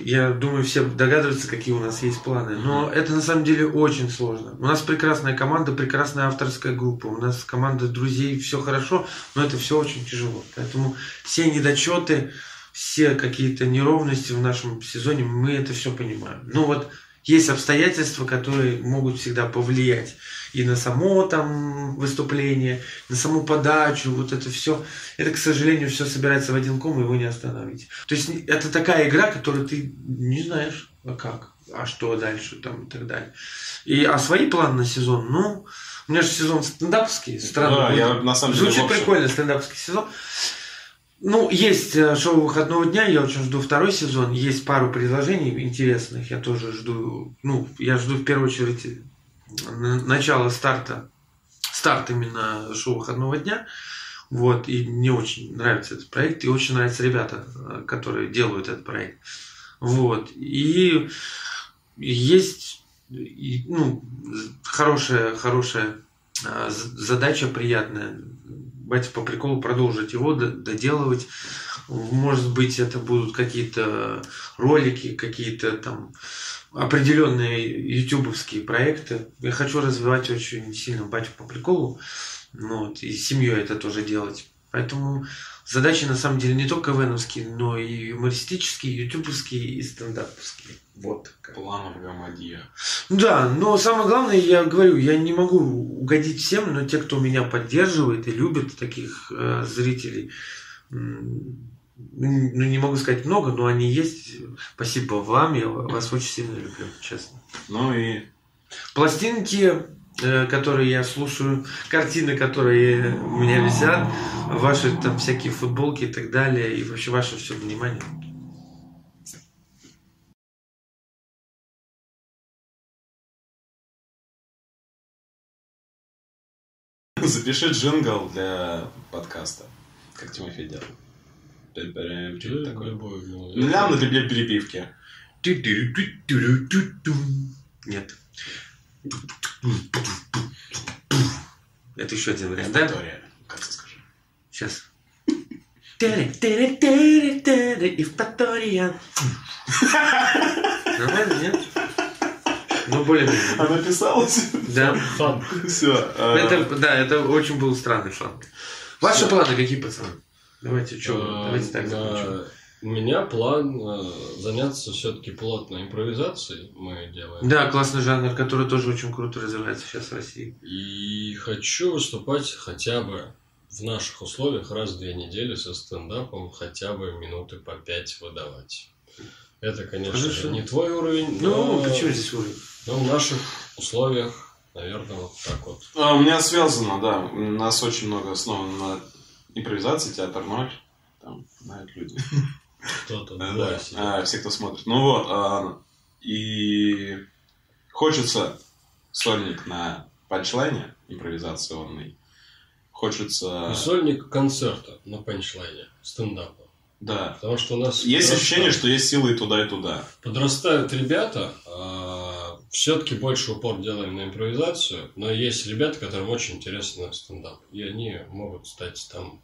я думаю, все догадываются, какие у нас есть планы. Но это на самом деле очень сложно. У нас прекрасная команда, прекрасная авторская группа. У нас команда друзей, все хорошо, но это все очень тяжело. Поэтому все недочеты, все какие-то неровности в нашем сезоне, мы это все понимаем. Ну вот есть обстоятельства, которые могут всегда повлиять и на само там выступление, на саму подачу, вот это все. Это, к сожалению, все собирается в один ком, и его не остановить. То есть это такая игра, которую ты не знаешь, а как, а что дальше там и так далее. И, а свои планы на сезон, ну, у меня же сезон стендаповский, странно. Да, я на самом деле Звучит вообще- прикольно, стендаповский сезон. Ну, есть э, шоу выходного дня, я очень жду второй сезон. Есть пару предложений интересных, я тоже жду. Ну, я жду в первую очередь н- начала старта, старт именно шоу выходного дня. Вот, и мне очень нравится этот проект, и очень нравятся ребята, э, которые делают этот проект. Вот, и есть ну, хорошая, хорошая а, задача приятная. Батя по приколу продолжить его, доделывать. Может быть, это будут какие-то ролики, какие-то там определенные ютубовские проекты. Я хочу развивать очень сильно батю по приколу. Ну, вот, и с семьей это тоже делать. Поэтому задачи на самом деле не только КВНовские, но и юмористические, ютубовские и стендаповские. Вот. Планов громадья. Да, но самое главное, я говорю, я не могу угодить всем, но те, кто меня поддерживает и любит таких э, зрителей, ну, не могу сказать много, но они есть. Спасибо вам, я вас очень сильно люблю, честно. Ну и Пластинки, э, которые я слушаю, картины, которые у меня висят, ваши там всякие футболки и так далее, и вообще ваше все внимание. запиши джингл для подкаста. Как Тимофей делал. Что-то такое. Ну, явно для перепивки. Нет. Это еще один вариант, да? Как ты скажи? Сейчас. Евпатория. Нормально, нет? Ну, более А написалась? Да. Фан. Все. Это, да, это очень был странный фланг. Ваши планы какие, пацаны? Давайте, что, Э, давайте так закончим. У меня план э, заняться все-таки плотно импровизацией. Мы делаем. Да, классный жанр, который тоже очень круто развивается сейчас в России. И хочу выступать хотя бы в наших условиях раз в две недели со стендапом, хотя бы минуты по пять выдавать. Это, конечно Хорошо. же, не твой уровень, но, Ну, почему здесь уровень? но в наших условиях, наверное, вот так вот. А, у меня связано, да. У нас очень много основано на импровизации, театр ноль. Там знают люди. Кто-то Да, да. А, все, кто смотрит. Ну вот. а, и хочется сольник на панчлайне импровизационный. Хочется... И сольник концерта на панчлайне, стендапа. Да. Потому что у нас Есть подрастают- ощущение, что есть силы и туда, и туда. подрастают ребята, все-таки больше упор делаем на импровизацию, но есть ребята, которым очень интересно стендап. И они могут стать там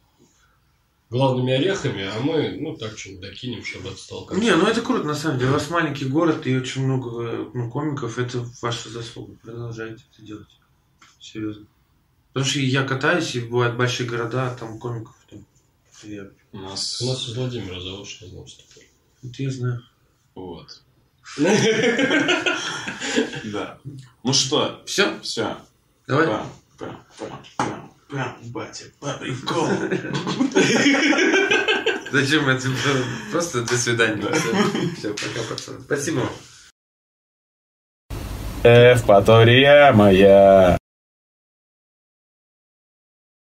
главными орехами, а мы, ну, так что-нибудь докинем, чтобы это стал концерт. Не, ну это круто, на самом деле. У вас маленький город и очень много ну, комиков. Это ваша заслуга. Продолжайте это делать. Серьезно. Потому что я катаюсь, и бывают большие города, а там комиков там. Я- У нас... У нас из Владимира заочно знакомство. Это я знаю. Вот. Да. Ну что, Все, все. давай. Пам, пам, пам, пам, пам, батя, по приколу. Зачем это? Просто до свидания. Все, пока, пацаны. Спасибо. Эвпатория моя.